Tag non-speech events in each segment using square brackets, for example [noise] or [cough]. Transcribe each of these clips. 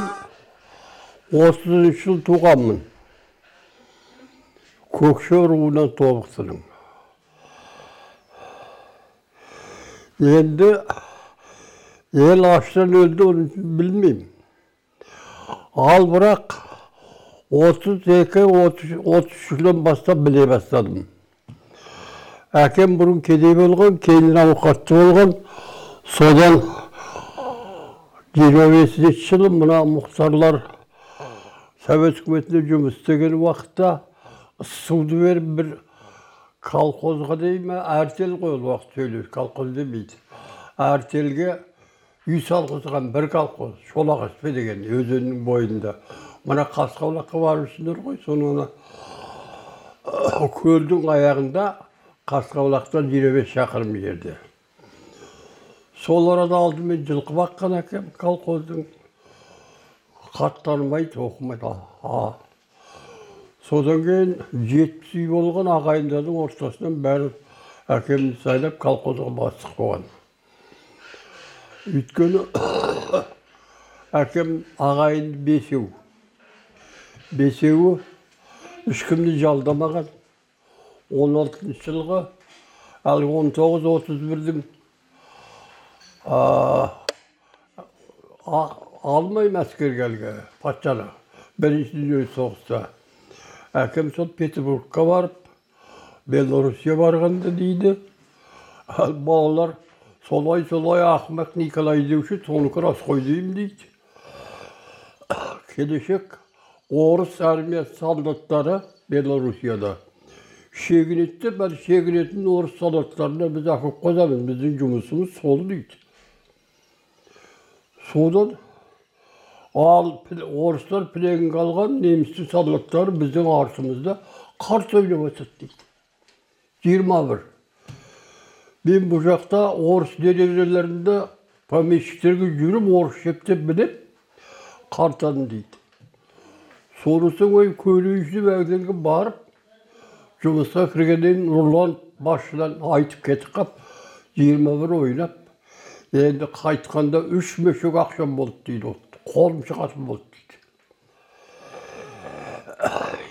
мен 30 жыл туғанмын көкше руынан тобықтының енді ел аштан өлді оны білмеймін ал бірақ 32-33 жылдан бастап біле бастадым әкем бұрын кедей болған кейін ауқатты болған содан жиырма бесінші жылы мына мұхтарлар совет үкіметінде жұмыс істеген уақытта суды беріп бір колхозға дей ме артель ғой ол уақыт сөйлеу колхоз демейді артельге үй салғызған бір колхоз шолақ аспе деген өзеннің бойында мына қасқаулаққа барыпсыңдар ғой соны ана көлдің аяғында қасқаулақтан жиырма бес шақырым жерде сол арада алдымен жылқы баққан әкем колхоздың хат танымайды оқымайды содан кейін жетпіс үй болған ағайындардың ортасынан бәрі әкемді сайлап колхозға бастық болған. Өйткені [coughs] әкем ағайынды бесеу. Бесеуі ешкімді жалдамаған. он алтыншы жылғы әлгі он тоғыз отыз бірдің алмаймын әскерге әлгі патшаны бірінші дүниежүзілік соғыста әкем сол петербургқа барып белоруссия барғанда дейді ал балалар солай солай ақымақ николай деуші соныкі рас қой деймін дейді келешек орыс армиясы солдаттары белоруссияда шегінеді әлі шегінетін орыс солдаттарына біз әкеп қойамыз біздің жұмысымыз сол дейді содан ал орыстар пленге алған немістің солдаттары біздің артымызда қарсы ойнап жатады дейді. Жиырма бір. Мен бұл жақта орыс деревняларында помещиктерге жүріп орыс шептеп біліп қартадым дейді. Сонысы ой көйлейші бәлгілерге барып жұмысқа кіргеннен нұрлан басшыдан айтып кетіп қап жиырма бір ойнап енді қайтқанда үш мешок ақшам болды дейді қолым шығатын болды дейді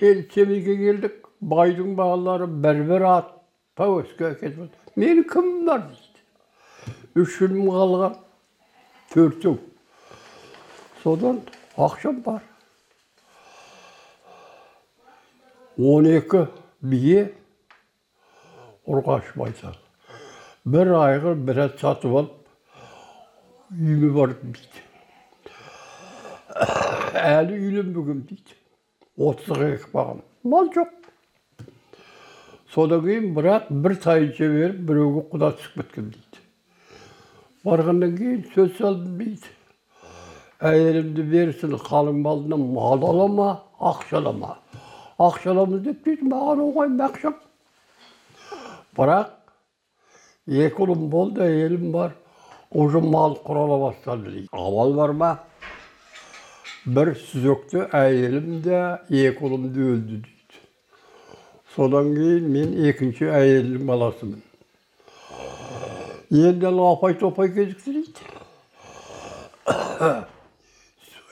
енді семейге келдік байдың балалары бір бір ат повозка әкетіп менің кімім бар дейді үш ұлым қалған төртеу содан ақшам бар он екі бие ұрғаш байтал бір айғыр бір ат сатып алып үйіме барып дейді әлі үйленбегем дейді отызға екі бағым мал жоқ содан кейін бірақ бір тайынша беріп біреуге құда түсіп кеткен дейді барғаннан кейін сөз салдым дейді әйелімді берсін қалың малынан мал ала ма ақша ала ма ақша аламыз деп дейді маған оңай ақшам бірақ екі ұлым болды әйелім бар уже мал құрала бастады дейді амал бар ма бір сүзекте әйелім де екі ұлым да өлді дейді содан кейін мен екінші әйелдің баласымын енді апай топай кезікті дейді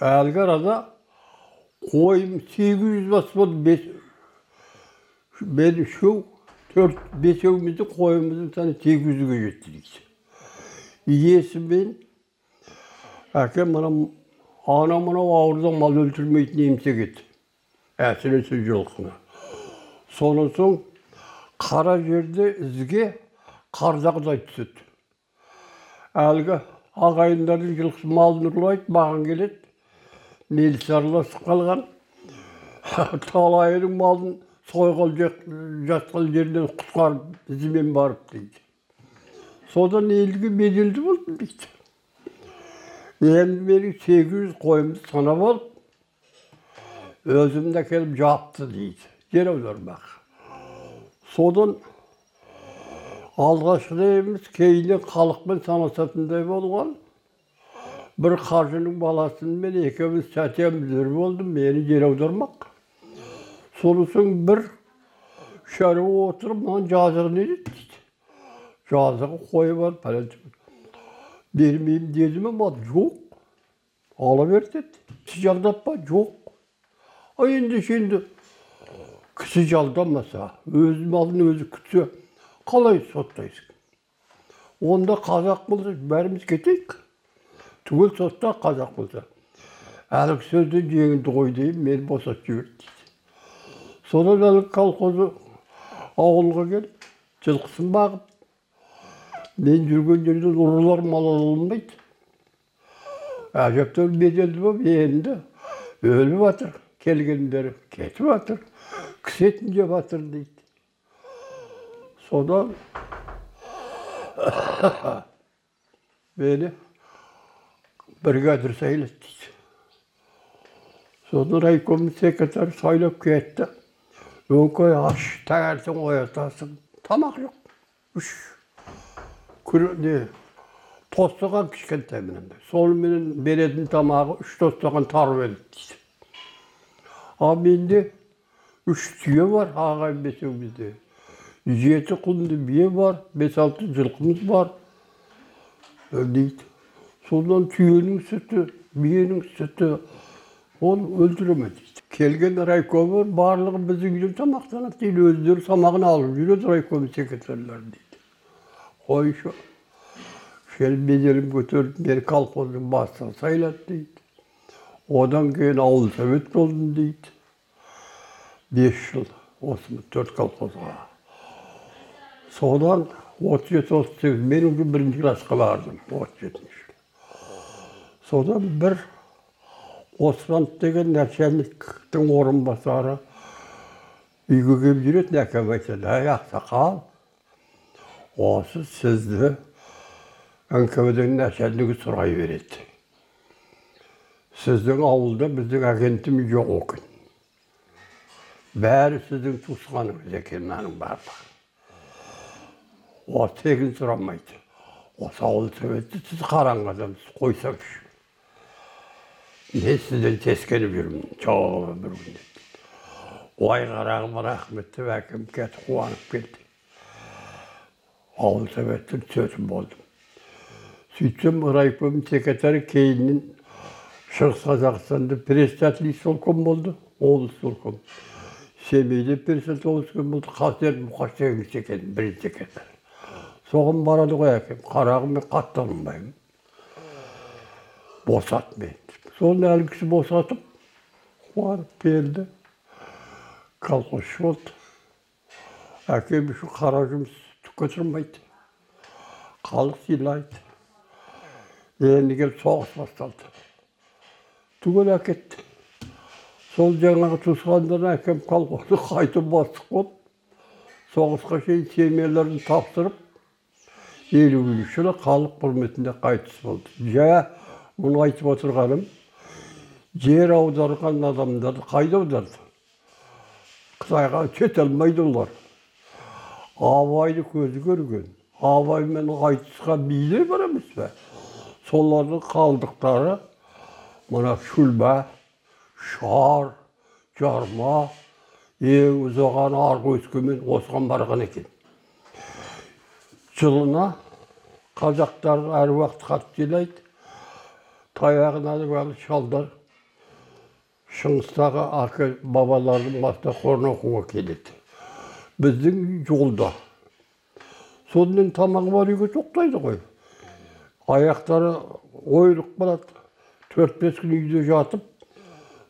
әлгі арада қойым сегіз жүз бас болды бес мен үшеу төрт бесеуімізді қойымыздың саны сегіз жүзге жетті дейді иесімен әкем мына ана мынау ауырда мал өлтірмейтін емсек еді әсіресе жылқыны сонан соң қара жерде ізге қардағдай түседі әлгі ағайындардың жылқысы малын ұрлайды маған келеді меліс араласып қалған талайының малын сойғал жатқан жерден құтқарып ізімен барып дейді содан елге беделді болдым дейді енді менің сегіз жүз қойымды санап алып өзімді әкеліп жапты дейді жер аудармақ содан алғашқыда емес кейіннен халықпен санасатындай болған бір қажының баласымен екеуміз тәтеміздер болды мені жер аудармақ содан соң бір шаруа отырып маған жазығы не деді дейді жазығы қойы бар пәлен бермеймін деді ме мал жоқ. Ала бер деді. Кісі жалдап па? Жоқ. А ендеше енді кісі жалдамаса өз малын өзі күтсе қалай соттайсың? Онда қазақ болса бәріміз кетейік. Түгел сотта қазақ болса. Әлгі сөзден жеңілді ғой деймін мені босатып жіберді дейді. Содан әлгі колхозы ауылға келіп жылқысын бағып мен жүрген жерден ұрылар мал ала алмайды әжептәуір беделді болып енді өліп жатыр келгендері кетіп жатыр кісі етін жеп жатыр дейді содан мені бригадир сайлады дейді содан райком секретарь сайлап кетті өңкей аш таңертең оятасың тамақ жоқ үш не кішкентай мынандай соныменен беретін тамағы үш тостаған тару еді дейді а менде үш түйе бар ағайын бесеумізде жеті құлынды бие бар бес алты жылқымыз бар дейді содан түйенің сүті биенің сүті оны өлтіре ме дейді келген райкомы барлығы біздің үйден тамақтанады дейді өздері тамағын алып жүреді райком секретарлары дейді қойшы сен беделім көтеріп мені колхоздың бастығы сайлады дейді одан кейін ауыл совет болдым дейді бес жыл осы төрт колхозға содан отыз жеті отыз сегіз мен уже бірінші классқа бардым отыз жетінші содан бір оспанов деген начальниктің орынбасары үйге келіп жүретін әкем айтады әй ақсақал осы сізді нквдның начальнигі сұрай береді сіздің ауылда біздің агентіміз жоқ екен бәрі сіздің туысқаныңыз екен мынаның барлығы о тегін сұрамайды осы ауыл советті сіз қараңғы адамсыз қойсаңшы мен сізден сескеніп жүрмін жауабы бір ой қарағым рахмет деп әкем кетіп қуанып келді ауыл советтің сөзін болдым сөйтсем райком секретарі кейіннен шығыс қазақстанда председатель исполком болды облисполком семейде председатель болды қазір мұқаш деген екен бірінші секретарь соған барады ғой әкем қарағым мен қатты алынбаймын босат мені соны әлгі кісі босатып қуанып келді колхозшы болды әкем үшін қара жұмыс тұрмайды халық сыйлайды. Енді келіп соғыс басталды. Түгел әкетті. Сол жаңағы туысқандарына әкем колхозды қайтып бастық болып соғысқа шейін семьяларын тапсырып елуінші жылы халық құрметінде қайтыс болды. Жә мұны айтып отырғаным жер аударған адамдарды қайда аударды? Қытайға кете алмайды олар. Абайды көзі көрген абаймен айтысқа билей барамыз ба солардың қалдықтары мына шүлбә шар жарма ең ұзаған арғы өскемен осыған барған екен жылына қазақтар әр уақыт хат жинайды таяғына іліп шалдар шығыстағы ака бабалардың бастақорын оқуға келеді біздің жолда. Сонымен тамағы бар үйге тоқтайды ғой. Аяқтары ойылып қалады төрт бес күн үйде жатып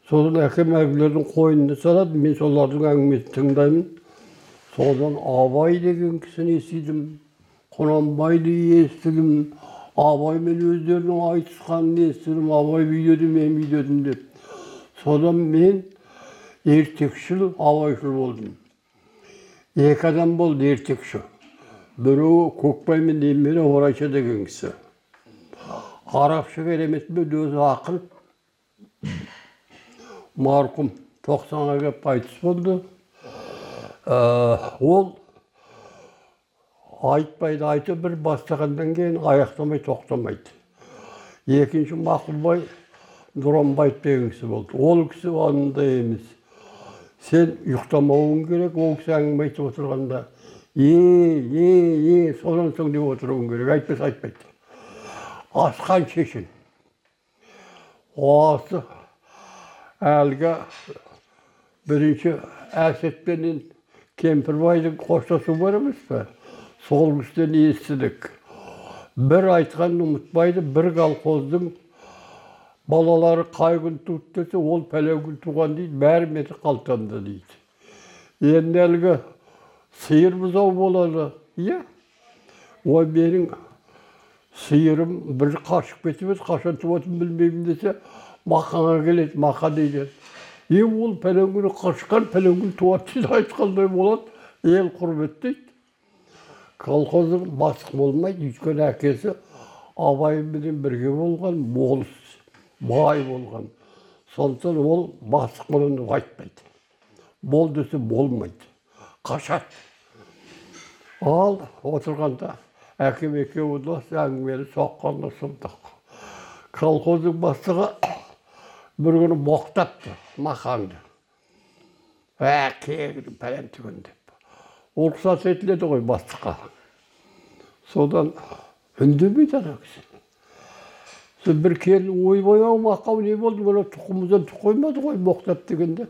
содан әкем әлгілердің қойнына салады мен солардың әңгімесін тыңдаймын. Содан абай деген кісіні естидім құнанбайды естідім абаймен өздерінің айтысқанын естідім абай биледі мен биледім деп. Содан мен ертекшіл абайшыл болдым. Екі адам болды ертекші біреуі көкбай мен немере орайша деген кісі арабша керемет пе өзі ақын марқұм тоқсанға келіп қайтыс болды ол айтпайды айтып бір бастағаннан кейін аяқтамай тоқтамайды екінші мақұлбай нұранбаев деген кісі болды ол кісі анандай емес сен ұйықтамауың керек ол кісі әңгіме айтып отырғанда. Е е е содан соң деп отыруың керек айтпаса айтпайды асқан шешен оғасы әлгі бірінші әсетпенен кемпірбайдың қоштасу бар емес пе? Сол кісіден естідік. Бір айтқанын ұмытпайды бір колхоздың балалары қай күн туды десе ол пәлен күн туған дейді бәрі менің қалтамда дейді. Енді әлгі сиыр бұзау болады иә? Ой менің сиырым бір қашып кетіп еді қашан туатынын білмеймін десе мақаға келеді мақа дейді. Е ол пәлен күні қашқан пәлен күні туады дейді айтқандай болады ел құрметтейді колхоздың бастық болмайды өйткені әкесі абайменен бірге болған болыс бай болған сондықтан ол боламын деп айтпайды бол десе болмайды қашады ал отырғанда әкем екеуі дос әңгімелі соққанда сұмдық колхоздың бастығы бір күні боқтапты мақаңды ә кегір пәлен түген деп рұқсат етіледі ғой бастыққа содан үндемейді ана кісі бір келін ойбай ау мақау не болды мына тұқымымыздан түк қоймады ғой боқтап дегенде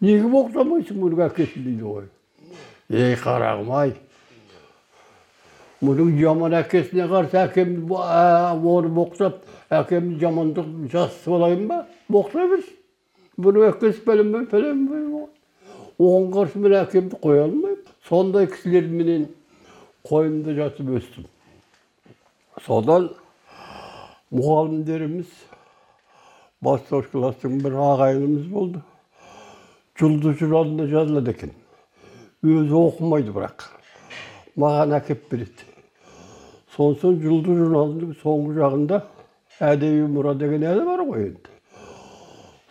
неге боқтамайсың мұның әкесі дейді ғой ей қарағым ай мұның жаман әкесіне қарсы әкем оны боқтап әкемнің жамандығын жасытып алайын ба боқтай берсін бұның әкесі пәленбай пәленбай оған қарсы мен әкемді қоя алмаймын сондай кісілерменен қойнымда жатып өстім содан мұғалімдеріміз бастауыш класстың бір ағайынымыз болды жұлдыз журналында жазылады екен өзі оқымайды бірақ маған әкеп береді сосын жұлдыз журналының соңғы жағында әдеби мұра деген әлі бар ғой енді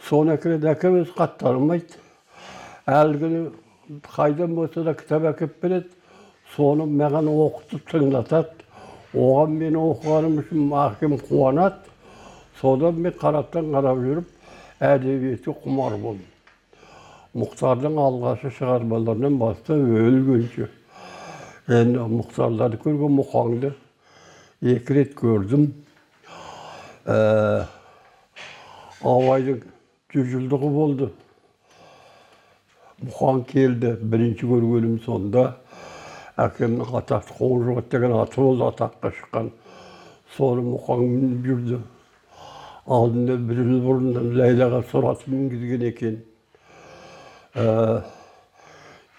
соны әкеледі әкем өзі қатты танымайды әлгіні қайдан болса да кітап әкеліп береді соны маған оқытып тыңдатады оған мен оқығаным үшін әкем қуанады. Содан мен қараптан қарап жүріп әдебиетке құмар болдым. Мұхтардың алғашқы шығармаларынан бастап өлгенше енді мұхтарларды көрген мұқаңды екі рет көрдім. Ә, абайдың жүз жылдығы болды. Мұқан келді бірінші көргенім сонда. Әкемнің атақты қоңыржұғат деген аты болды атаққа шыққан соны мұқан мініп жүрді. Алдында бір жыл бұрын ләйлаға сұрат мінгізген екен.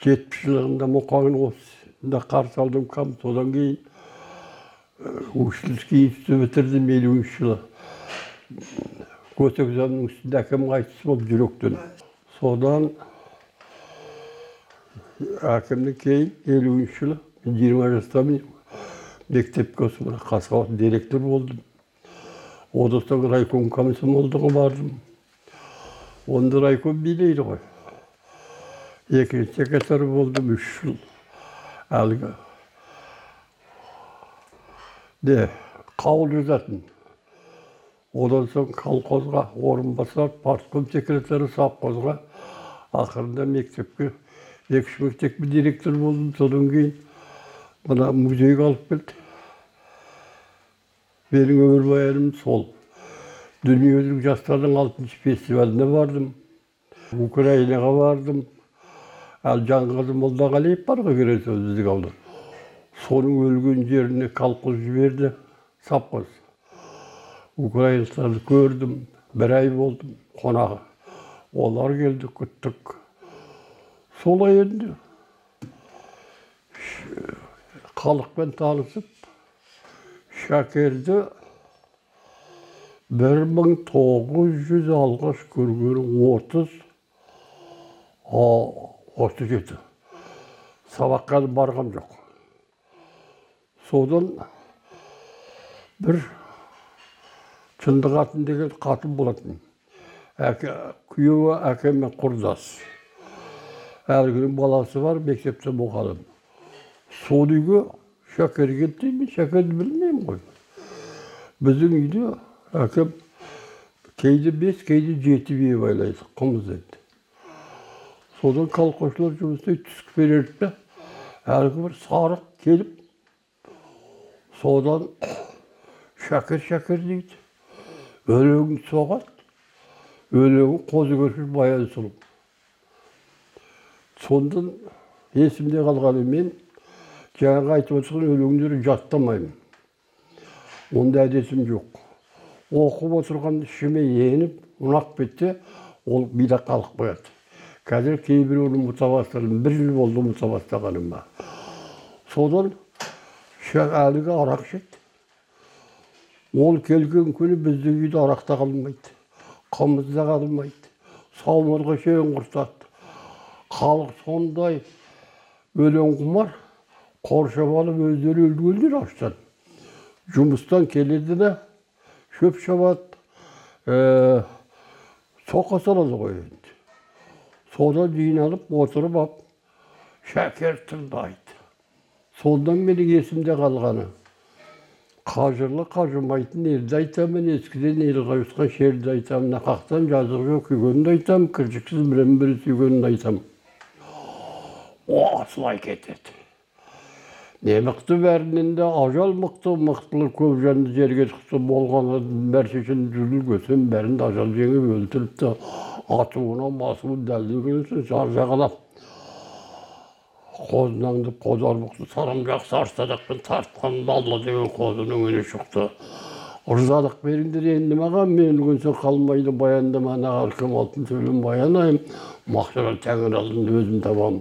Жетпіс жылығында мұқаңын осында қарсы алдым содан кейін учительский институт бітірдім елуінші жылы. Көтекжанның үстінде әкем қайтыс болып жүректен. Содан әкімнен кейін елуінші жылы жиырма жастамын мектепке осы мына қасқабат директор болдым одан соң райком комсомолдығы бардым онда райком билейді ғой екінші секретарь болдым үш жыл әлгі не қаулы жазатын одан соң колхозға орынбасар партком секретары совхозға ақырында мектепке екі үш мектепке директор болдым содан кейін мына музейге алып келді менің өмірбаяным сол дүниежүзілік жастардың алтыншы фестиваліне бардым украинаға бардым әлі жанғазы молдағалиев бар ғой ауылда соның өлген жеріне колхоз жіберді совхоз украинецтарды көрдім бір ай болдым қонағы олар келді күттік солай енді халықпен танысып шәкерді бір мың тоғыз жүз алғаш көргенім отыз отыз жеті сабаққа барғам жоқ содан бір шындық деген қатын болатын әке күйеуі әкеммен құрдас әлгінің баласы бар мектепте мұғалім сол үйге шәкер келді мен шәкерді білмеймін ғой біздің үйде әкем кейде бес кейде жеті бие байлайды қымыз енді содан колхозшылар жұмыс істейді түскі перерывта әлгі бір сарық келіп содан шәкер шәкер дейді өлеңді соғады өлеңі қозы көрші баян сұлу сондан есімде қалғаны мен жаңағы айтып отырған өлеңдерді жаттамаймын. Ондай әдетім жоқ. Оқып отырған ішіме еніп ұнап кетсе ол мида қалып қояды. Қазір кейбіреуін ұмыта бастадым бір жыл болды ұмыта бастағаныма содан әлгі арақ ішеді. Ол келген күні біздің үйде арақ та қалмайды қымыз да қалмайды самырға шейін құртады. Халық сондай өлең құмар қоршап алып өздері өлгендер аштан жұмыстан келеді де шөп шабады. Ә, соқа салады ғой енді. Содан жиналып отырып алып шәкер тыңдайды. Сондан менің есімде қалғаны. Қажырлы қажымайтын елді айтамын ескіден ел қайысқан шерді айтамын нақақтан жазығы жоқ күйгенді айтамын кіржіксіз бірін бірі сүйгенін айтамын. Осылай кетеді не мықты бәрінен де ажал мықты мықтылар көп жанды жерге шықты болғаны бәршешен жүрілгесен бәрін де ажал жеңіп өлтіріп те атуына масуын дәлдеген жар жағалап қозынаңды қодар бұқты сарымжақ сарсадақпен тартқан балла деген қозының үні шықты ырзалық беріңдер енді маған мен өлгенсен қалмайды баяндама кім алтын сөйлем баянайым мақсара тәңір алдында өзім табамын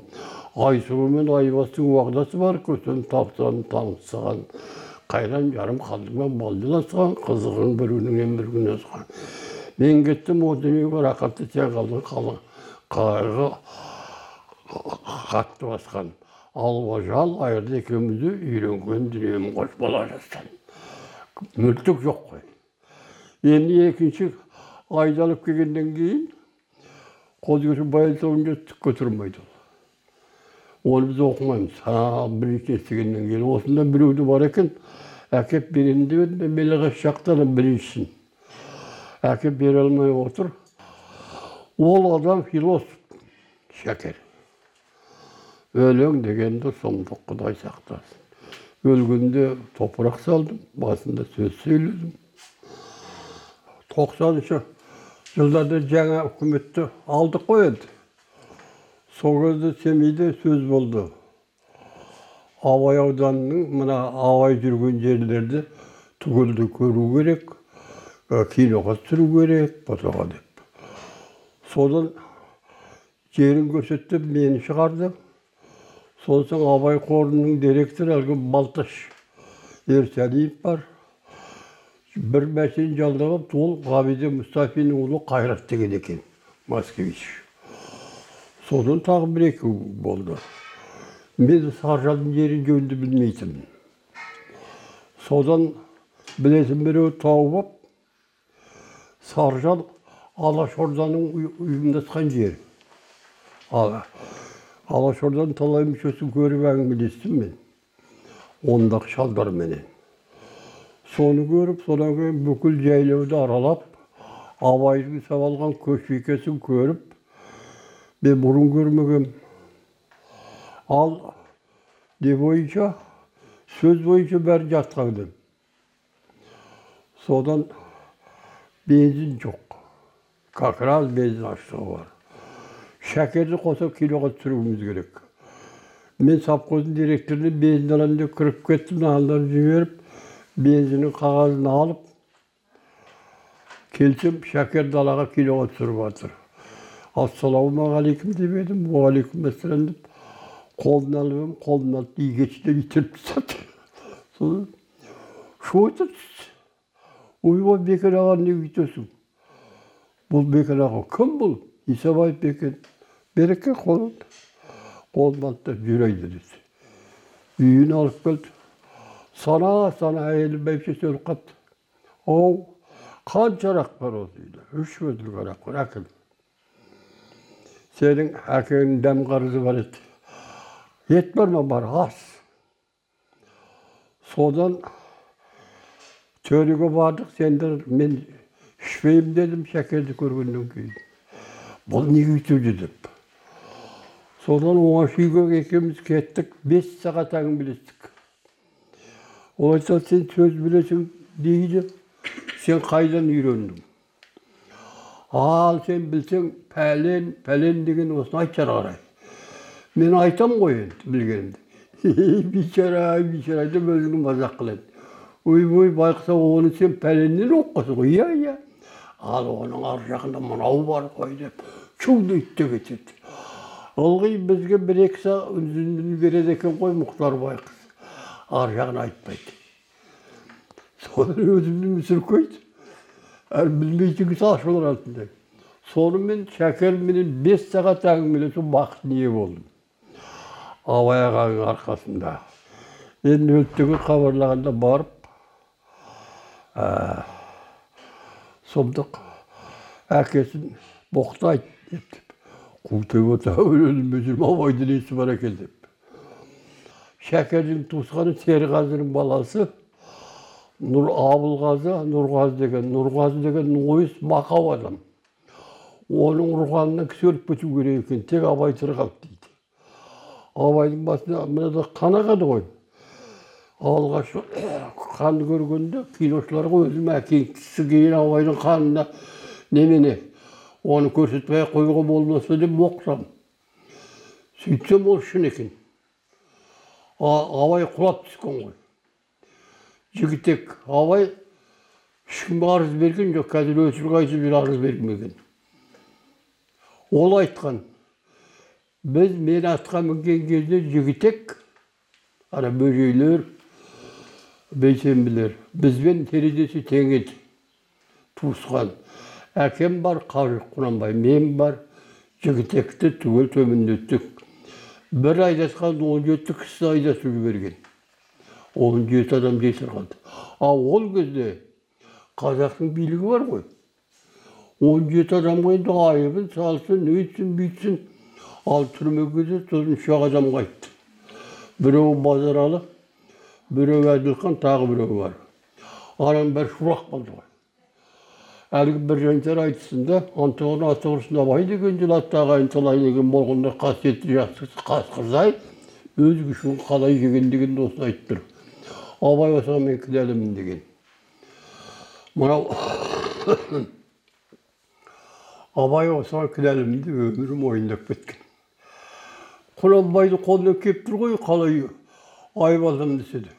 айсұлу мен айбастың уағдасы бар көсем таптан танысыған. Қайран жарым қалдыңмен балдыласқан қызығың бір күнінен бір күн асқан мен кеттім о дүниеге рақатты сен қалдың қалың қайғы қатты басқан. Алба жал айырды екеумізді үйленген дүнием қош бола мүлтік жоқ қой. Енді екінші айдалып келгеннен кейін қозы баянсауын түкке тұрмайды ол біз оқымаймыз бірінші естігеннен кейін осында біреуді бар екен әкеп беремін деп едім мен белағаш біріншісін әкеп бере алмай отыр ол адам философ шәкер өлең дегенді сұмдық құдай сақтасын өлгенде топырақ салдым басында сөз сөйледім тоқсаныншы жылдарда жаңа үкіметті алдық қой енді сол кезде семейде сөз болды. Абай ауданының мына абай жүрген жерлерді түгелдей көру керек ә, киноға түсіру керек басаға деп. Содан жерін көрсетіп мені шығарды. Сосын абай қорының директоры әлгі балташ ерсәлиев бар. Бір мәшине жалдап ол ғабиде мұстафиннің ұлы қайрат деген екен москвич содан тағы бір екі болды мен саржалдың жерін жөнді білмейтінмін содан білетін біреу тауып алып саржал алашорданың ұй- ұйымдасқан жері ал алашорданың талай мүшесін көріп әңгімелестім мен ондағы шалдарменен соны көріп содан кейін бүкіл жайлауды аралап абайдың алған көшбикесін көріп мен бұрын көрмегем ал не бойынша сөз бойынша бәрі жатқан дем содан бензин жоқ как раз бензин аштығы бар шәкерді қоса киноға түсіруіміз керек мен совхоздың директорына бензин аламын деп кіріп кеттім мыналарды жіберіп бензиннің қағазын алып келсем шәкер далаға киноға түсіріп жатыр ассалаумағалейкум деп едім уағалейкум ассалам деп қолын алып едім қолын алып игешілеп итеріп тастады содан шу ете түсті ойбай бекер ағаны неге үйтесің бұл бекер аға кім бұл исабаев бекен береке қолын қолын алды да жүрейді деді үйіне алып келді сана сана әйелі бәйбішесі өліп қалыпты оу қанша арақ бар осы үйде үш бөтелке арақ бар сенің әкеңнің дәм қарызы бар еді ет бар ма бар ас содан төреге бардық сендер мен ішпеймін дедім шәкерді көргеннен кейін бұл неге өйтеді деп содан оңаша үйге екеуміз кеттік бес сағат әңгімелестік ол айтады сен сөз білесің дейді сен қайдан үйрендің ал сен білсең пәлен пәлен деген осыны айтар қарай мен айтам ғой енді білгенімді бейшара бейшара деп өзіңді мазақ қылады ойбой байқаса оны сен пәленнен оқысың ғой иә иә ал оның ар жағында мынау бар ғой деп шу дейді де кетеді ылғи бізге бір екі үнін береді екен ғой мұхтар байқыз ар жағын айтпайды соны өзімді мүсіркейді әрі білмейтін кісі ашуланатындай сонымен шәкерменен бес сағат әңгімелесу бақытына ие болдым абай ағаның арқасында енді өттігі хабарлағанда барып ә, сұмдық әкесін боқтайды деп қутеп отыр өлме жүрме абайдың несі бар екен деп шәкердің туысқаны серғазының баласы нұр абылғазы нұрғазы деген нұрғазы деген ойыс мақау адам оның ұрғанына кісі өліп кету керек екен тек абай қалды дейді абайдың басына мынада қан ағады ғой алғаш қан көргенде киношыларға өзім әкеңсі кейін абайдың қанына немене оны көрсетпей ақ қоюға болмаса деп оқысам сөйтсем ол шын екен абай құлап түскен ғой жігітек абай ешкімге арыз берген жоқ қазір өтірік айтып жүр арыз бермеген ол айтқан біз мен атқа мінген кезде жігітек ана бөжейлер бейсенбілер бізбен терезесі тең еді туысқан әкем бар қажы құнанбай мен бар жігітекті түгел төмендеттік бір айдасқан он жеті кісі айдатып жіберген он жеті адам жесір қалды. Ал ол кезде қазақтың билігі бар ғой. Он жеті адамға енді айыбын салсын өйтсін бүйтсін. Ал түрмеге де сосын үш ақ адам қайтты. Біреуі базаралы біреуі әділхан тағы біреуі бар. Ананың бәрі шурақ қалды ғой. Әлгі бір жантар айтысында антоғын аты құрсын абай деген жыл атты ағайын талай деген болғанда қасиетті жақсы қасқырзай өз күшін қалай жеген деген осыны айтып тұр абай мен кінәлімін деген. Мынау [coughs] абай осыған кінәлімін деп өмірі мойындап кеткен. Құнанбайдың қолына келіп тұр ғой қалай айып аламын десе де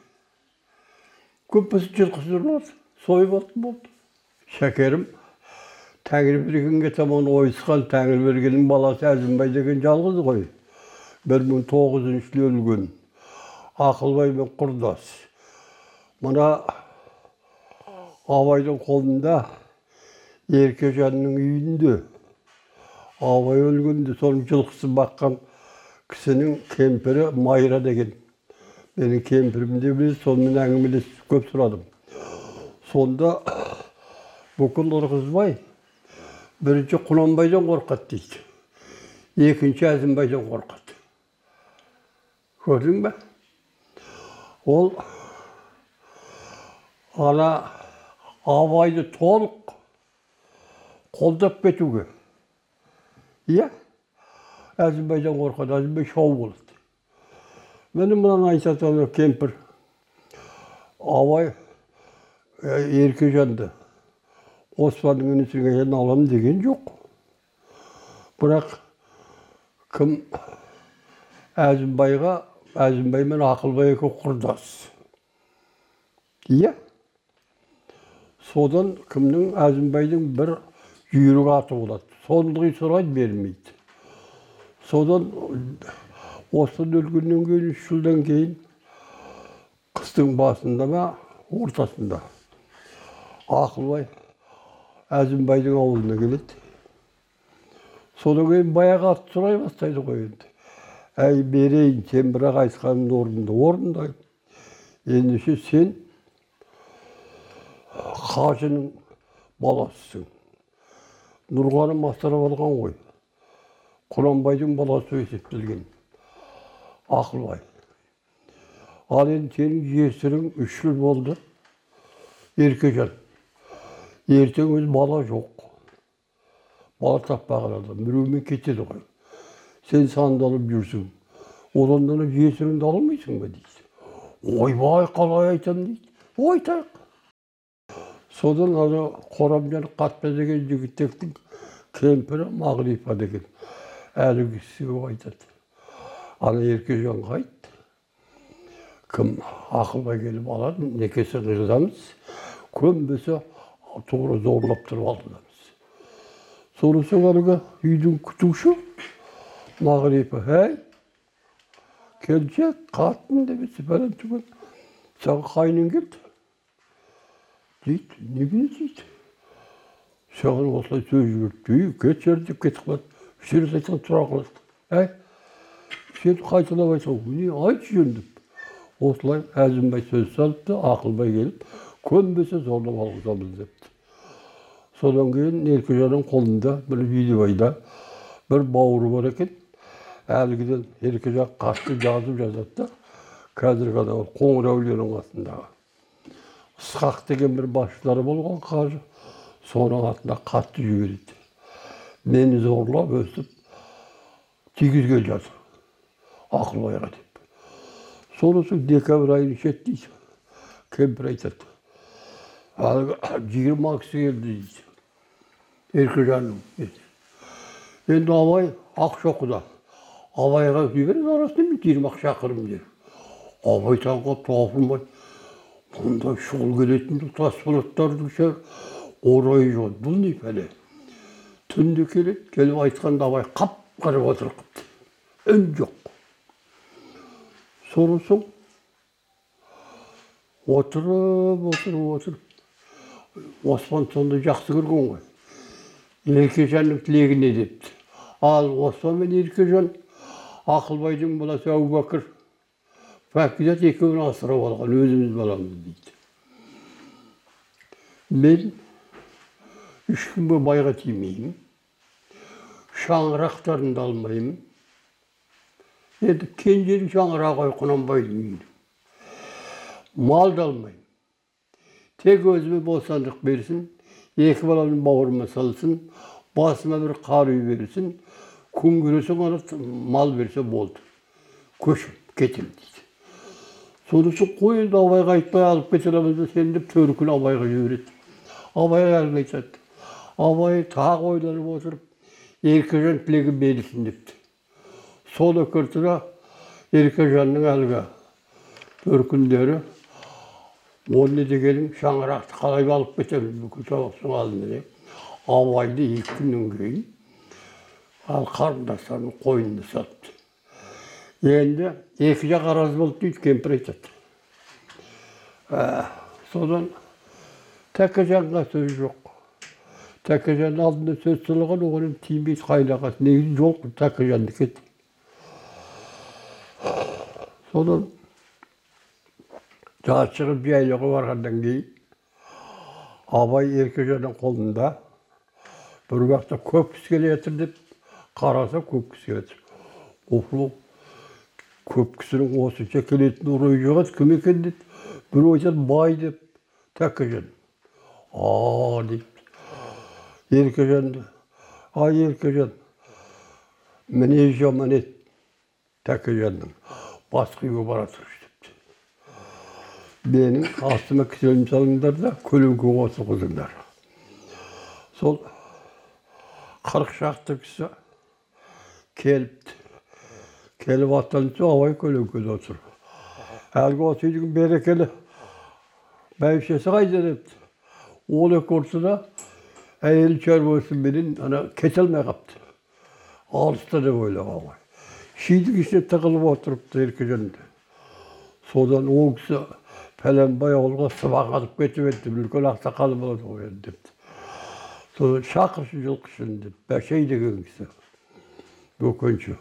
көппесі жылқысы ұрлады сойып алды болды. Шәкерім тәңірбергенге таман ойысқан тәңірбергеннің баласы әзімбай деген жалғыз ғой. Бір мың тоғыз жүзінші жылы өлген. Ақылбаймен құрдас. Мына абайдың қолында еркежанның үйінде абай өлгенде соның жылқысын баққан кісінің кемпірі майра деген менің кемпірім де сонымен әңгімелесіп көп сұрадым сонда бүкіл ырғызбай бірінші құнанбайдан қорқады дейді екінші әзімбайдан қорқады көрдің ба ол ана абайды толық қолдап кетуге. Иә? Әзімбайдан қорқады әзімбай шау болады міне мынаны айтады ана кемпір. Абай ә, еркежанды оспанның інісіне аламын деген жоқ. Бірақ кім әзімбайға әзімбай мен ақылбай екеуі құрдас. Иә? Содан кімнің әзімбайдың бір жүйрік аты болады. Соны сұрайды бермейді. Содан оспан өлгеннен кейін үш жылдан кейін қыстың басында ма ортасында. Ақылбай әзімбайдың ауылына келеді. Содан кейін баяғы атты сұрай бастайды ғой енді. Әй берейін сен бірақ айтқаныңды орында орындаймын ендеше сен қажының баласысың нұрғаным асырап алған ғой құнанбайдың баласы есептелген ақылбай ал енді сенің жесірің үш жыл болды еркежан ертең өзі бала жоқ бала таппаған адам біреумен кетеді ғой сен сандалып жүрсің одан да жесіріңді алмайсың ба дейді ойбай қалай айтамын дейді айтайық содан ана қорамжан қатпа деген жігітектің кемпірі мағрипа деген. Әлгі кісіге айтады. Ана еркежанға айт кім ақылбай келіп алады некесін қиғызамыз көнбесе тура зорлап тұрып алдырамыз соң әлгі үйдің күтуші мағрипа әй келіншек қатын түгел саған қайның келді. Дейді неге дейді саған осылай сөз жіберді үй деп кетіп қалады үш рет айтсаң тұра қалады әй сен қайталап айтсаң не айтшы жөн деп осылай әзімбай сөз салыпты ақылбай келіп көнбесе зорлап алғызамыз депті содан кейін еркежанның қолында бір видебайда бір бауыры бар екен әлгіден еркежан қатты жазып жазады да қазіргі анау қоңырәулиенің қасындағы ысқақ деген бір басшылары болған қажы соның атына қатты жібереді мені зорлап өстіп тигізген жатыр ақылбайға деп соң декабрь айының шеттейді кемпір айтады әлгі жиырма кісі келді дейді еркежанның енді абай ақшоқыда абайға жібереді арасында жиырма ақ шақырым деп абай таң қалып таусылмай мұндай шұғыл келетін тасболаттардың ше орайы жоқ бұл не пәле түнде келеді келіп айтқанда абай қап қарап отырып қалыпты үн жоқ содан соң отырып отырып отырып оспан сонда жақсы көрген ғой еркежанның тілегі не депті ал оспан мен еркежан ақылбайдың баласы әубәкір пәкизат екеуін асырап алған өзіміз баламыз дейді мен ешкімге байға тимеймін шаңырақтарын да алмаймын енді кенженің шаңырағы ғой құнанбайдың үйінің мал да алмаймын тек өзіме бостандық берсін екі баламның бауырыма салсын басыма бір қар үй берсін күн көресің ана мал берсе болды көшіп кетемін дейді соң қой енді абайға айтпай алып кете аламыз ба сені деп төркүл абайға жібереді абай әлгі айтады абай тағы ойланып отырып еркежан тілегі берілсін депті сол өкіртіра еркежанның әлгі төркіндері ол не дегенің шаңырақты қалай алып кетеміз бүкіл соғыстың алдында деп абайды екі күннен кейін ал қарындастарының қойнына салыпты енді екі жақ араз болды дейді кемпір айтады ә, содан тәкежанға сөз жоқ. Тәкежанның алдында сөз сөйлеген оған тимейді қайнағасы негізі жоқ тәкежандікі содан шығып жайлауға барғаннан кейін абай еркежанның қолында бір уақытта көп кісі келе жатыр деп қараса көп кісі келе жатыр. Көп кісінің осынша келетін орайы жоқ еді кім екен деді біреу айтады бай деп тәкежан. А дейді. Еркежанды ай еркежан. Мінез жаман еді тәкежанның. Басқа үйге бара тұршы депті. Менің астыма кісен салыңдар да көлеңке отырғызыңдар сол қырық шақты кісі келіпті. Келіп аттан соң абай көлеңкеде отыр әлгі осы үйдің берекелі бәйбішесі қайда депті ол екі ортада әйел шаруасыменен ана кете алмай қалыпты алыста деп ойлап абай шидің ішіне тығылып отырыпты еркежанды содан ол кісі пәленбай ауылға сыбақ алып кетіп еді үлкен ақсақал болады ғой енді депті содан шақыршы жылқышын деп бәшей деген кісі бөкенші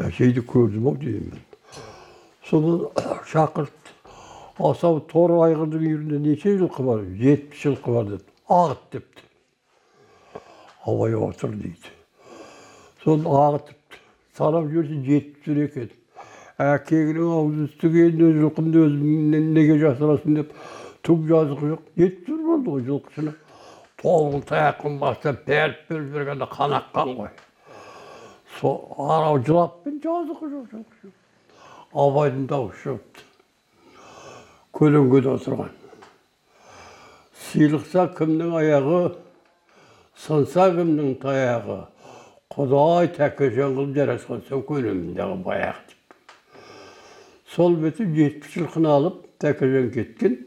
бәшейді көрдім ау деймін содан шақыртты асау торы айғырдың үйірінде неше жылқы бар жетпіс жылқы бар деді ағыт депті абай отыр дейді соны ағытыпты санап жіберсе жетіп жүр екен әкеңнің аузы үстіген өз жылқымды өзіңнен неге жасырасың деп түк жазығы жоқ жетіп жүр болды ғой жылқышыны толық таяқпен бастап беріп беріп жібергенде қан аққан ғой сол анау жылаппен жазығы жоқ абайдың дауысы шығыпты көлеңкеде отырған сыйлықса кімнің аяғы сынса кімнің таяғы құдай тәкежан қылып жаратқан көлеміндегі баяқ деп сол бетіп жетпіс жылқыны алып тәкежан кеткен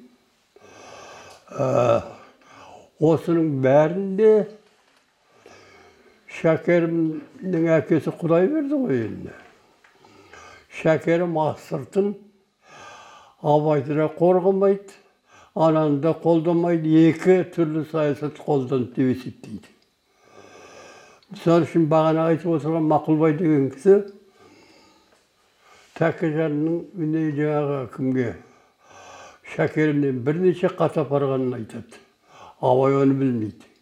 осының бәрінде шәкерімнің әкесі құдай берді ғой енді шәкерім астыртын абайды да қорғамайды ананы да қолдамайды екі түрлі саясат қолданды деп есептейді мысалы үшін бағана айтып отырған мақұлбай деген кісі тәкежанның міне жаңағы кімге шәкерімнен бірнеше қат апарғанын айтады абай оны білмейді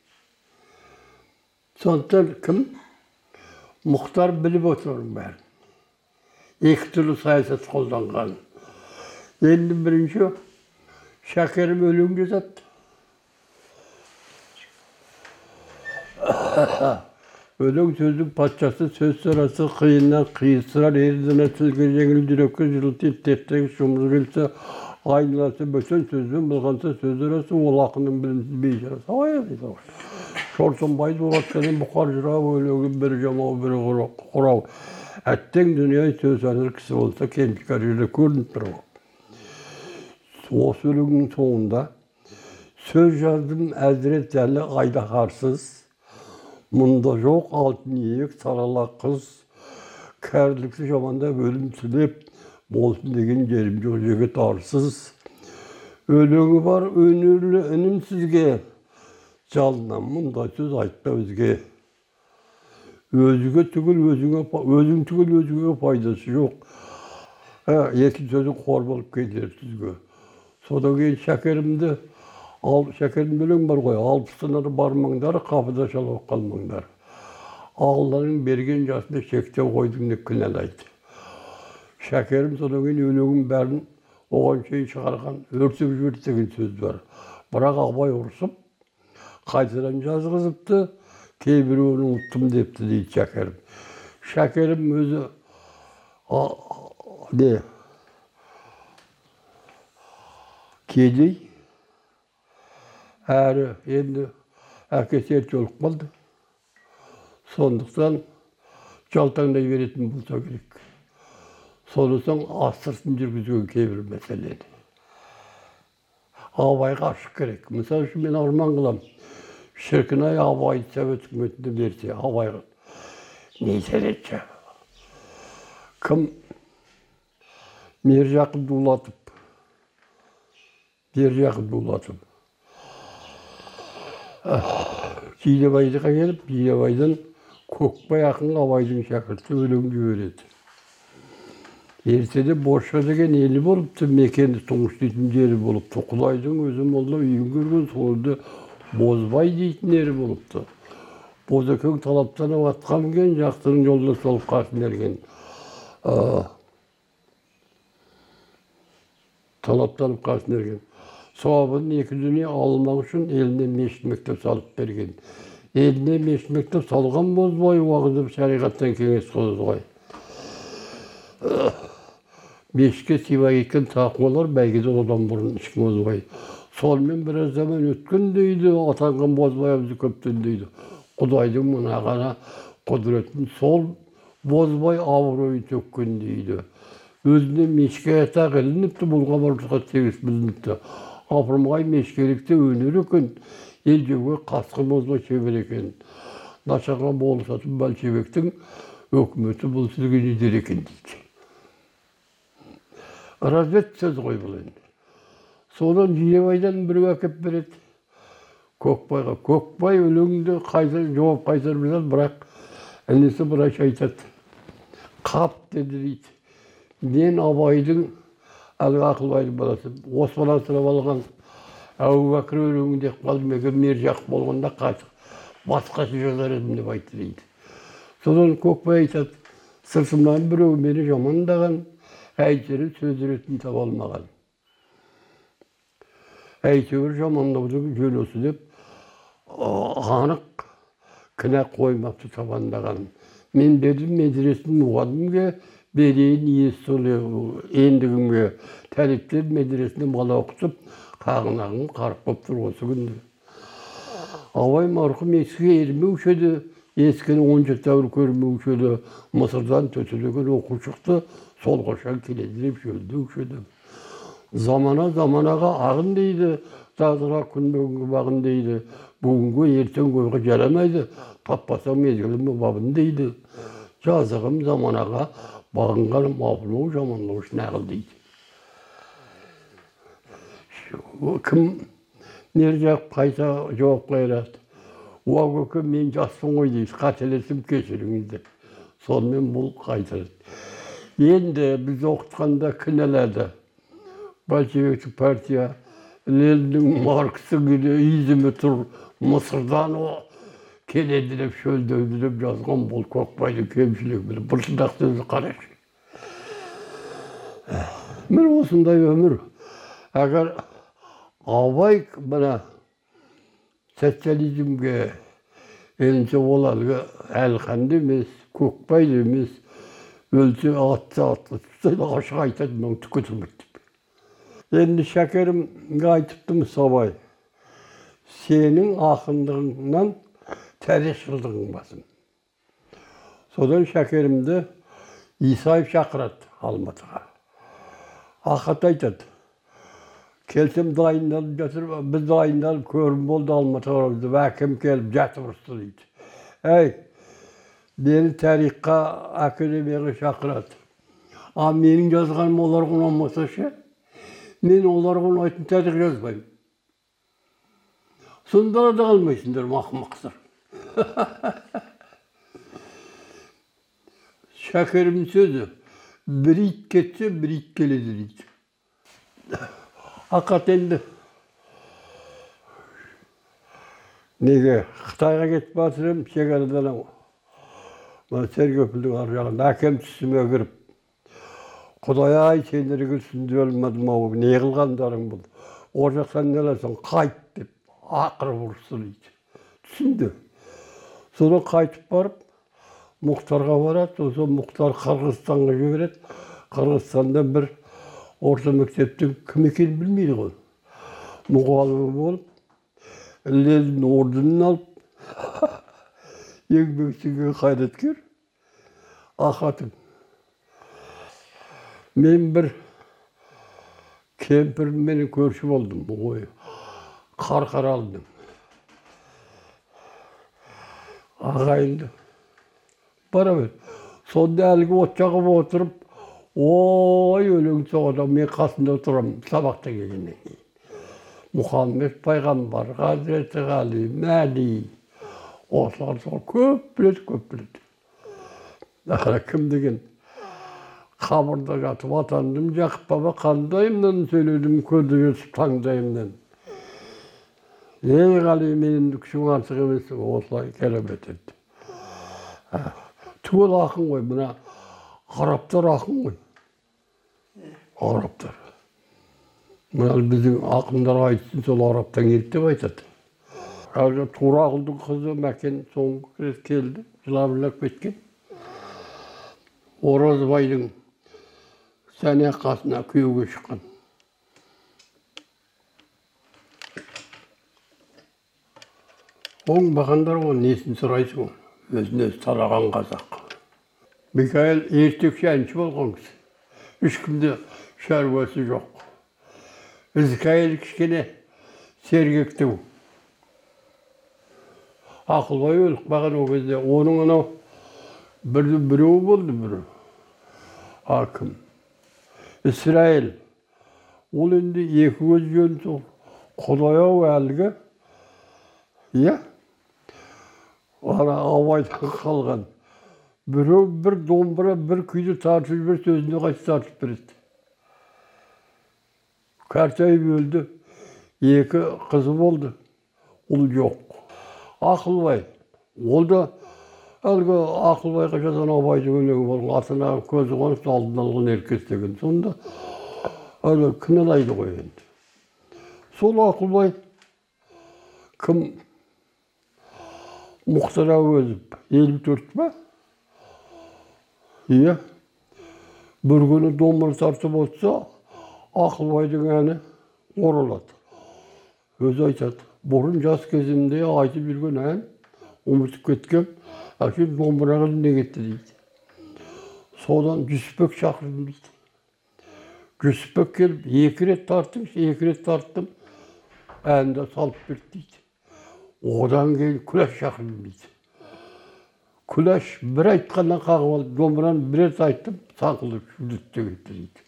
сондықтан кім мұхтар біліп отыр оның бәрін екі түрлі саясат қолданғанын енді бірінші шәкерім өлең жазады өлең сөздің патшасы сөз сарасы қиыннан қиыстырар ердіні тілге жеңіл жүрекке жылытып тектегі жұмыр келсе айналасы бөтен сөзбен былғанса сөз арасы ол ақынның білімсіз бейшарасы шортанбай дулатқанын бұқар жырау өлеңі бір жамау бір құрау әттең дүние сөз аныр кісі болса жерде көрініп тұр осы өлеңнің соңында сөз жаздым әзірет әлі айдаһарсыз. Мұнда жоқ алтын иек сарала қыз. Кәрілікті жамандап өлім тілеп болсын деген жерім жоқ жігіт арсыз. Өлеңі бар өнерлі інім сізге. Жалынам мұндай сөз айтпа өзге өзге түгіл өзіңе өзің түгіл өзіңе пайдасы жоқ екі сөзің қор болып кетер сізге содан кейін шәкерімді ал шәкерім өлең бар ғой алпыстан бармаңдар қапыда шалып қалмаңдар алланың берген жасында шектеу қойдың деп кінәлайды шәкерім содан кейін өлеңнің бәрін оған шейін шығарған өртеп жіберді деген сөз бар бірақ абай ұрысып қайтадан жазғызыпты кейбіреуін ұмыттым депті дейді шәкерім шәкерім өзі не кедей әрі енді әкесі ерте өліп қалды сондықтан жалтаңдай беретін болса керек сондықтан астыртын жүргізген кейбір мәселені абайға ашық керек мысалы үшін мен арман қыламын шіркін ай абайды совет үкіметіне берсе абайға не етер кім мержақып дулатов мержақып дулатов жидебайға келіп жидебайдан көкбай ақын абайдың шәкірті өлең жібереді ертеде бошқа деген ел болыпты мекені тұңғыш дейтін жері болыпты құдайдың өзі молда үйін көрген сол жерде бозбай дейтін ері болыпты бозекең талаптанып атқа мінген жақтының жолдас болып қасын ерген талаптанып қасын ерген сауабын екі дүние алмақ үшін еліне мешіт мектеп салып берген еліне мешіт мектеп салған бозбай уағыздап шариғаттан кеңес қозғай мешітке сипай кеткен тақуалар бәйгеде одан бұрын ешкім озбай сонымен біраз заман өткен дейді атанған бозбайымыз көптен дейді құдайдың мына ғана құдіретін сол бозбай абыройын төккен дейді өзіне мешке атақ ілініпті бұл хабарымызға тегіс білініпті апырмай мешкелікте өнер екен ел жеуге қасқыр бозбай шебер екен нашарға болысатын большевиктің өкіметі бұл сізге не дер екен дейді развед сөз ғой бұл енді содан жидебайдан біреу әкеп береді. Көкбайға көкбай өлеңді қайта жауап қайтарып жатады бірақ інісі былайша айтады. Қап деді дейді. Мен абайдың әлгі ақылбайдың баласы оспан асырап алған әбубәкір өлеңін деп қалдым егер мержақып болғанда қайтып басқаша жазар едім деп айтты дейді. Содан көкбай айтады сыртымнан біреу мені жамандаған әйтеуір сөз ретін таба алмаған әйтеуір жамандаудың осы деп анық кінә қоймапты табандаған мен дедім медресенің мұғалімге берейін естілі ендігімге тәліптер медресінде бала оқытып қағынағым қарық болып тұр осы күнде абай марқұм есікке ермеуші еді ескіні он жеті көрмеуші еді мысырдан төтелеген оқу шықты сол келеді деп жөлдеуші еді замана заманаға ағын дейді жазға күн бүгінгі бағын дейді бүгінгі ертең көйге жарамайды таппасаң мезгіліме бабын дейді жазығым заманаға бағынған жаманлау үшін ақыл дейді кім нер жақ қайта жауап қайырады уа көке мен жаспын ғой дейді қателесіп кешіріңіз деп сонымен бұл қайтарады енді біз оқытқанда кінәлады большевиктік партия лениннің марксі изімі тұр мысырдан келеді деп шөлдеуді деп жазған бұл көкбайдың кемшілігі біліп бұршылдақ сөзі қарашы міне осындай өмір әгер абай мына социализмге енді ол әлгі әлханды емес көкбайды емес өлсе атты атты айтады мынау түкке тұрмайды деп енді шәкерімге айтыптымыз абай сенің ақындығыңнан тарихшылдығың басым содан шәкерімді исаев шақырады алматыға ахат айтады келсем дайындалып жатыр біз дайындалып көрім болды алматыға деп әкем келіп жатып ұрысты дейді әй мені тарихқа академияға шақырады а менің жазғаным оларға ұнамаса ше мен оларға ұнайтын тарих жазбаймын сонда да қалмайсыңдар ақымақсыздар шәкерімнің сөзі бір ит кетсе бір ит келеді дейді ақат енді неге қытайға кетіп жатыр едім шекарадан мына сергөпілдің ар жағында әкем түсіме кіріп құдай ай сендерге түсінді өлмедім ау не қылғандарың бұл ол жақтан не аласың қайт деп ақырып ұрысты дейді түсінді содан қайтып барып мұхтарға барады сосын мұхтар қырғызстанға жібереді қырғызстанда бір орта мектептің кім екенін білмейді ғой мұғалімі болып ленин орденін алып еңбек сіңген қайраткер ахатым мен бір кемпіріммен көрші болдым. Ой қарқаралының ағайынды. Бара бер сонда әлгі от жағып отырып ой өлең соғуда мен қасында тұрамын сабақтан келгеннен кейін мұхаммед пайғамбар хазіреті ғали мәди. Осылар сол көп біледі көп біледі кім деген қабірде жатып атандым жақып баба қандайымнан сөйледім көзі өсіп таңдайымнан ей ғали менің күшім артық емес осылай керемет еді түгел ақын ғой мына арабтар ақын ғой арабтар мына біздің ақындар айтсын сол арабтан келді деп айтады әлгі турағұлдың қызы мәкен соңғы рет келді жылап жылап кеткен оразбайдың сәне қасына күйеуге шыққан оңбағандар ғой несін сұрайсың өзін өзі талаған қазақ микаэл ертекші әнші болған кісі ешкімде шаруасы жоқ ізкәйел кішкене сергектеу ақылбай өліп қалған ол кезде оның анау бір біреуі болды бір. А кім? Исраил. Ол енді екі көз жөн құдай ау әлгі. Иә? Ана абайдан қалған. Біреу бір домбыра бір күйді тартып жіберсе өзіне қайта тартып береді. Қартайып өлді екі қызы болды. Ұл жоқ. Ақылбай ол да әлгі ақылбайға жазған абайдың өлеңі болған атына көзі қонып алдын алған еркес деген. Сонда әлгі кінәлайды ғой енді. Сол ақылбай кім? Мұхтар әуезов елу төрт па? Иә. Бір күні домбыра тартып отырса ақылбайдың әні оралады. Өзі айтады. Бұрын жас кезімде айтып жүрген ән ұмытып кеткем әке домбыраға не кетті дейді содан жүсіпбек шақырдым дейді жүсіпбек келіп екі рет тарттым екі рет тарттым әнді салып берді дейді одан кейін күләш шақырдым дейді күләш бір айтқаннан қағып алып домбыраны бір рет айттым саңқылдап жүдетте кетті дейді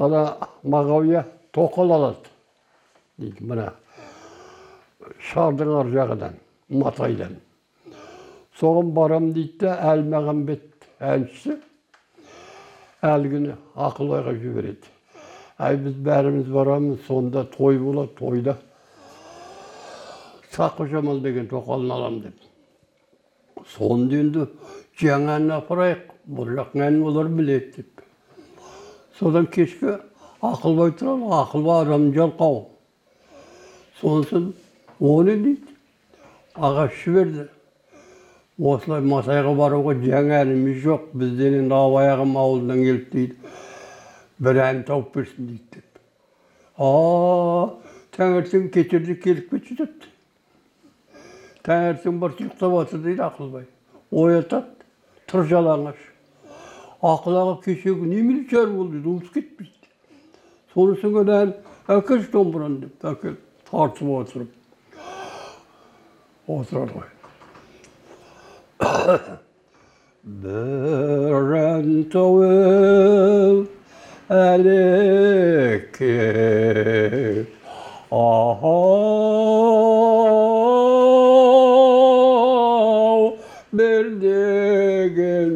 ана мағауия тоқал алады дейді мына шардың ар жағынан матайдан соған барам дейді да әлмағамбет әншісі әлгіні ақылбайға жібереді әй біз бәріміз барамыз сонда той болады тойда сақы жамал деген тоқалын аламын деп сонда енді жаңа ән апарайық бұл жақтың әнін олар біледі деп содан кешке ақылбай тұрады ақылбай адам жалқау сонысын оны дейді ағаш жіберді осылай масайға баруға жаңа әніміз жоқ бізден енді абай ағам келді дейді бір ән тауып берсін дейді деп а таңертең кетерде келіп кетші депті таңертең барып ұйықтап жатыр дейді ақылбай оятады тұр жалаңаш ақыл аға кешегі немене жар болды дейді ұмытып кетпейді сонысымен ән әкелші домбыраны деп әкеліп тартып отырып отырады ғой бір ән тауып әлекке ау бір деген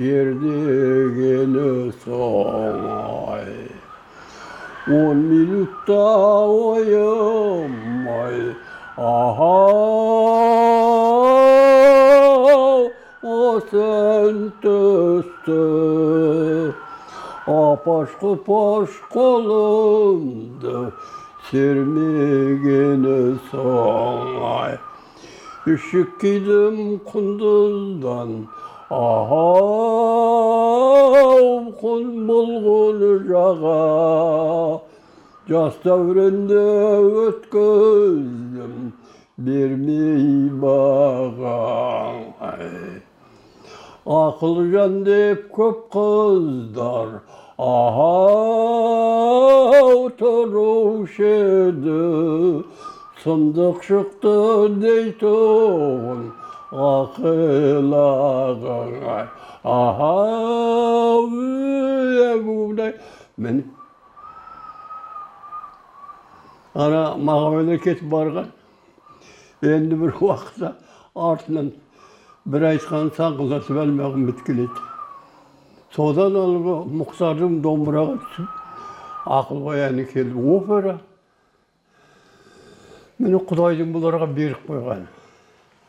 соң матайлалес бір талай жер дегені соңай он минутта ойымай ау осы ән түсті апаш құпаш қолымды сермегені соңай үшік кидім құндыздан ау құн бұлғын жаға жас дәуренде өткіздім бермей маған ақылжан деп көп қыздар ау тұрушы ау егудай міне ана мағауия кетіп барған енді бір уақытта артынан бір айтқан саңқылдатып әлмағамбет келеді содан әлгі мұхтардың домбыраға түсіп ақылбай әні келді опера міне құдайдың бұларға беріп қойған